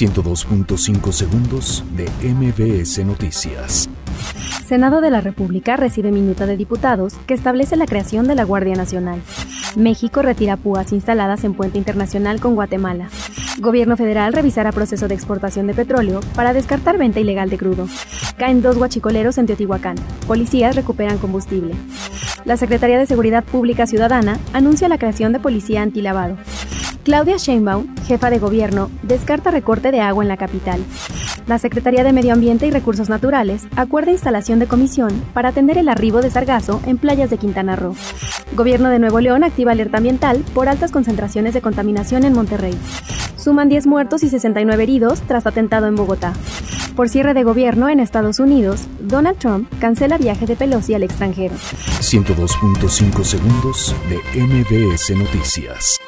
102.5 segundos de MBS Noticias. Senado de la República recibe minuta de diputados que establece la creación de la Guardia Nacional. México retira púas instaladas en puente internacional con Guatemala. Gobierno federal revisará proceso de exportación de petróleo para descartar venta ilegal de crudo. Caen dos guachicoleros en Teotihuacán. Policías recuperan combustible. La Secretaría de Seguridad Pública Ciudadana anuncia la creación de policía antilavado. Claudia Sheinbaum, jefa de gobierno, descarta recorte de agua en la capital. La Secretaría de Medio Ambiente y Recursos Naturales acuerda instalación de comisión para atender el arribo de sargazo en playas de Quintana Roo. Gobierno de Nuevo León activa alerta ambiental por altas concentraciones de contaminación en Monterrey. Suman 10 muertos y 69 heridos tras atentado en Bogotá. Por cierre de gobierno en Estados Unidos, Donald Trump cancela viaje de Pelosi al extranjero. 102.5 segundos de MBS Noticias.